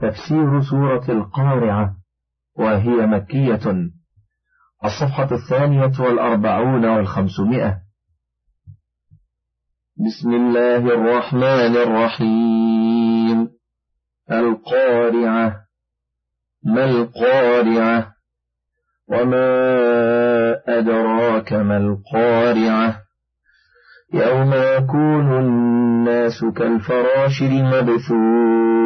تفسير سورة القارعة وهي مكية. الصفحة الثانية والأربعون والخمسمائة. بسم الله الرحمن الرحيم. القارعة. ما القارعة؟ وما أدراك ما القارعة؟ يوم يكون الناس كالفراش المبثوث.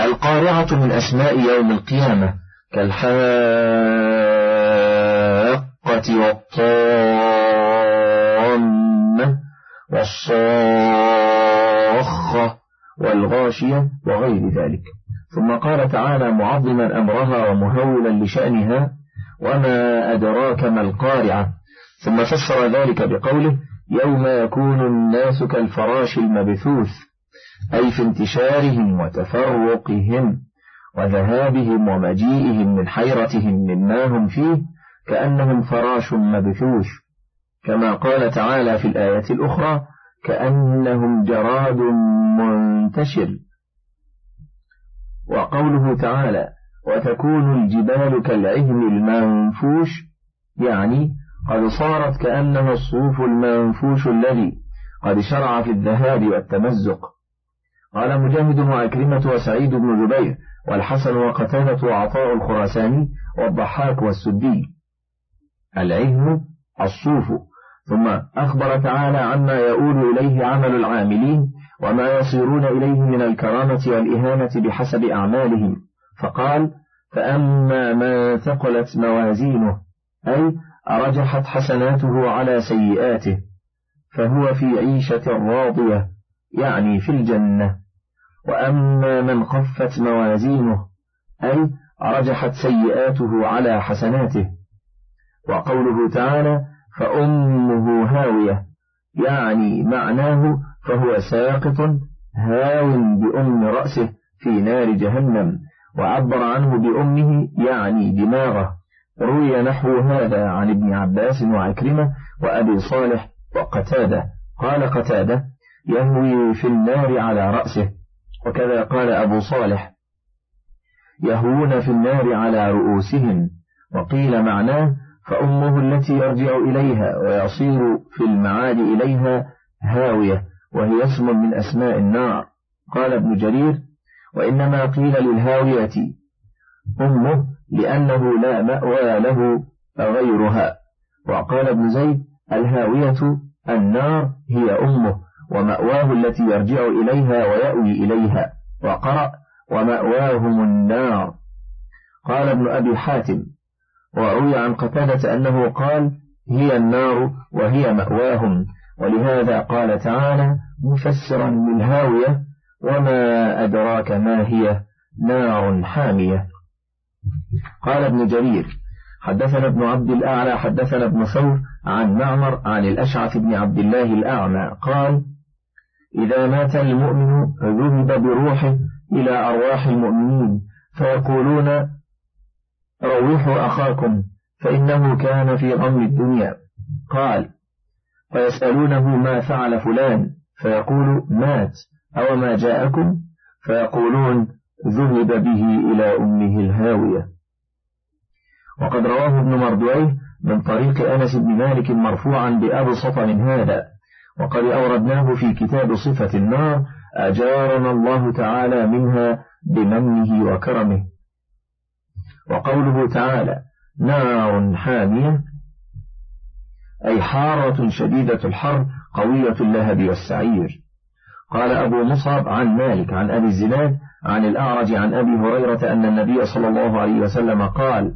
القارعة من أسماء يوم القيامة كالحاقة والطامة والصاخة والغاشية وغير ذلك. ثم قال تعالى معظما أمرها ومهولا لشأنها وما أدراك ما القارعة؟ ثم فسر ذلك بقوله يوم يكون الناس كالفراش المبثوث. أي في انتشارهم وتفرقهم وذهابهم ومجيئهم من حيرتهم مما هم فيه كأنهم فراش مبثوث كما قال تعالى في الآية الأخرى كأنهم جراد منتشر. وقوله تعالى وتكون الجبال كالعهن المنفوش يعني قد صارت كأنها الصوف المنفوش الذي قد شرع في الذهاب والتمزق. قال مجاهد وعكرمة وسعيد بن جبير والحسن وقتادة وعطاء الخراساني والضحاك والسدي. العهن الصوف. ثم أخبر تعالى عما يؤول إليه عمل العاملين وما يصيرون إليه من الكرامة والإهانة بحسب أعمالهم. فقال فأما من ثقلت موازينه أي أرجحت حسناته على سيئاته فهو في عيشة راضية يعني في الجنة. وأما من خفت موازينه أي رجحت سيئاته على حسناته. وقوله تعالى فأمه هاوية يعني معناه فهو ساقط هاو بأم رأسه في نار جهنم وعبر عنه بأمه يعني دماغه. روي نحو هذا عن ابن عباس وعكرمة وأبي صالح وقتادة. قال قتادة يهوي في النار على رأسه. وكذا قال أبو صالح يهوون في النار على رؤوسهم وقيل معناه فأمه التي يرجع إليها ويصير في المعاد إليها هاوية وهي اسم من أسماء النار. قال ابن جرير وإنما قيل للهاوية أمه لأنه لا مأوى له غيرها وقال ابن زيد الهاوية النار هي أمه. ومأواه التي يرجع إليها ويأوي إليها. وقرأ ومأواهم النار. قال ابن أبي حاتم. وروي عن قتادة أنه قال هي النار وهي مأواهم. ولهذا قال تعالى مفسرا للهاوية وما أدراك ما هي؟ نار حامية. قال ابن جرير حدثنا ابن عبد الأعلى حدثنا ابن ثور عن معمر عن الأشعث بن عبد الله الأعمى. قال إذا مات المؤمن ذهب بروحه إلى أرواح المؤمنين فيقولون روحوا أخاكم فإنه كان في غم الدنيا. قال فيسألونه ما فعل فلان فيقول مات أو ما جاءكم؟ فيقولون ذهب به إلى أمه الهاوية. وقد رواه ابن مردويه من طريق أنس بن مالك مرفوعا بأبسط من هذا. وقد أوردناه في كتاب صفة النار أجارنا الله تعالى منها بمنه وكرمه. وقوله تعالى نار حامية أي حارة شديدة الحر قوية اللهب والسعير. قال أبو مصعب عن مالك عن أبي الزناد عن الأعرج عن أبي هريرة أن النبي صلى الله عليه وسلم قال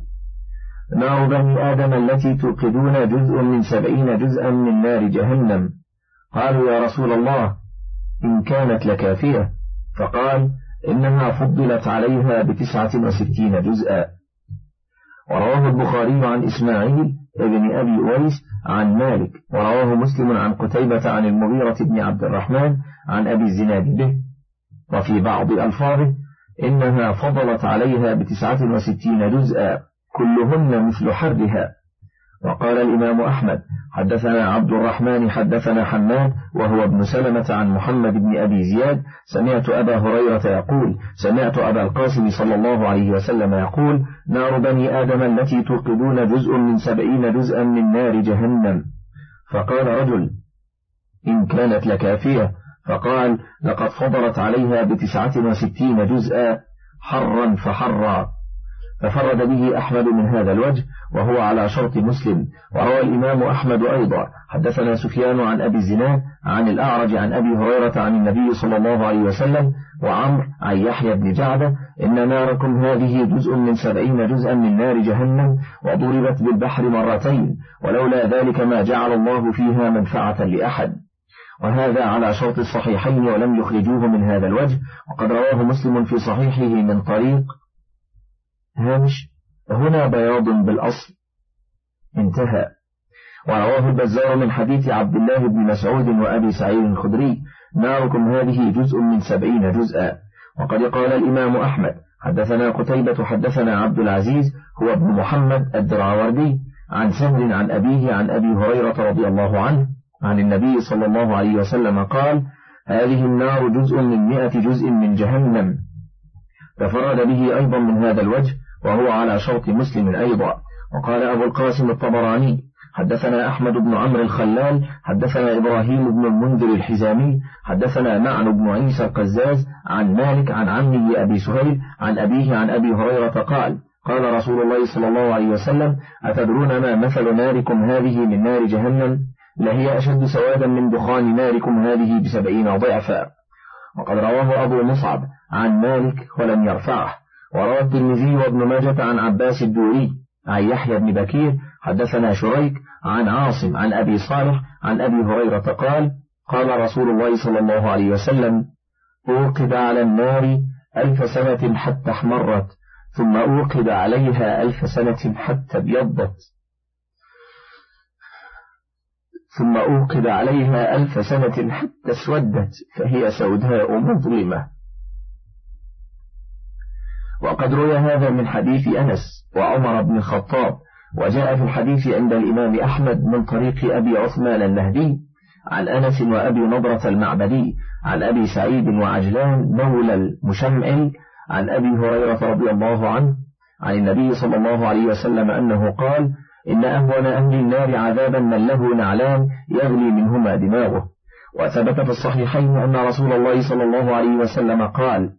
نار بني آدم التي توقدون جزء من سبعين جزءا من نار جهنم. قالوا يا رسول الله إن كانت لكافية. فقال إنها فضلت عليها بتسعة وستين جزءا. ورواه البخاري عن إسماعيل ابن أبي أويس عن مالك ورواه مسلم عن قتيبة عن المغيرة بن عبد الرحمن عن أبي الزناد به. وفي بعض ألفاظه إنها فضلت عليها بتسعة وستين جزءا كلهن مثل حرها وقال الإمام أحمد حدثنا عبد الرحمن حدثنا حماد وهو ابن سلمة عن محمد بن أبي زياد سمعت أبا هريرة يقول سمعت أبا القاسم صلى الله عليه وسلم يقول نار بني آدم التي توقدون جزء من سبعين جزءا من نار جهنم. فقال رجل إن كانت لكافية. فقال لقد فضلت عليها بتسعة وستين جزءا حرا فحرا. ففرد به أحمد من هذا الوجه وهو على شرط مسلم. وروى الإمام أحمد أيضا حدثنا سفيان عن أبي الزناد عن الأعرج عن أبي هريرة عن النبي صلى الله عليه وسلم وعمر عن يحيى بن جعدة إن ناركم هذه جزء من سبعين جزءا من نار جهنم وضربت بالبحر مرتين ولولا ذلك ما جعل الله فيها منفعة لأحد. وهذا على شرط الصحيحين ولم يخرجوه من هذا الوجه. وقد رواه مسلم في صحيحه من طريق هامش هنا بياض بالأصل. انتهى. ورواه البزار من حديث عبد الله بن مسعود وأبي سعيد الخدري ناركم هذه جزء من سبعين جزءا. وقد قال الإمام أحمد حدثنا قتيبة حدثنا عبد العزيز هو ابن محمد الدراوردي عن سهل عن أبيه عن أبي هريرة رضي الله عنه عن النبي صلى الله عليه وسلم قال هذه النار جزء من مئة جزء من جهنم. تفرد به أيضا من هذا الوجه وهو على شرط مسلم أيضا. وقال أبو القاسم الطبراني حدثنا أحمد بن عمرو الخلال حدثنا إبراهيم بن المنذر الحزامي حدثنا معن بن عيسى القزاز عن مالك عن عمه أبي سهيل عن أبيه عن أبي هريرة قال قال رسول الله صلى الله عليه وسلم أتدرون ما مثل ناركم هذه من نار جهنم؟ لهي أشد سوادا من دخان ناركم هذه بسبعين ضعفا. وقد رواه أبو مصعب عن مالك ولم يرفعه. وروى الترمذي وابن ماجة عن عباس الدوري عن يحيى بن بكير حدثنا شريك عن عاصم عن أبي صالح عن أبي هريرة قال قال رسول الله صلى الله عليه وسلم أوقد على النار ألف سنة حتى احمرت ثم أوقد عليها ألف سنة حتى ابيضت. ثم أوقد عليها ألف سنة حتى اسودت فهي سوداء مظلمة. وقد روي هذا من حديث أنس وعمر بن الخطاب وجاء في الحديث عند الإمام أحمد من طريق أبي عثمان النهدي عن أنس وأبي نضرة المعبدي عن أبي سعيد وعجلان مولى المشمعل عن أبي هريرة رضي الله عنه عن النبي صلى الله عليه وسلم أنه قال إن أهون أهل النار عذابا من له نعلان يغلي منهما دماغه. وثبت في الصحيحين أن رسول الله صلى الله عليه وسلم قال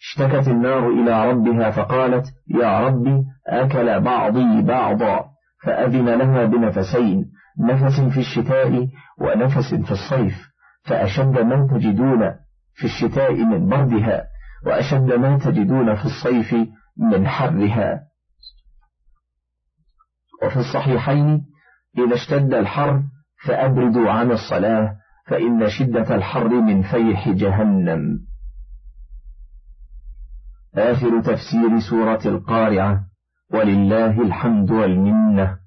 اشتكت النار إلى ربها فقالت يا ربي أكل بعضي بعضا فأذن لها بنفسين نفس في الشتاء ونفس في الصيف فأشد ما تجدون في الشتاء من بردها وأشد ما تجدون في الصيف من حرها. وفي الصحيحين إذا اشتد الحر فأبردوا عن الصلاة فإن شدة الحر من فيح جهنم. آخر تفسير سورة القارعة ولله الحمد والمنة.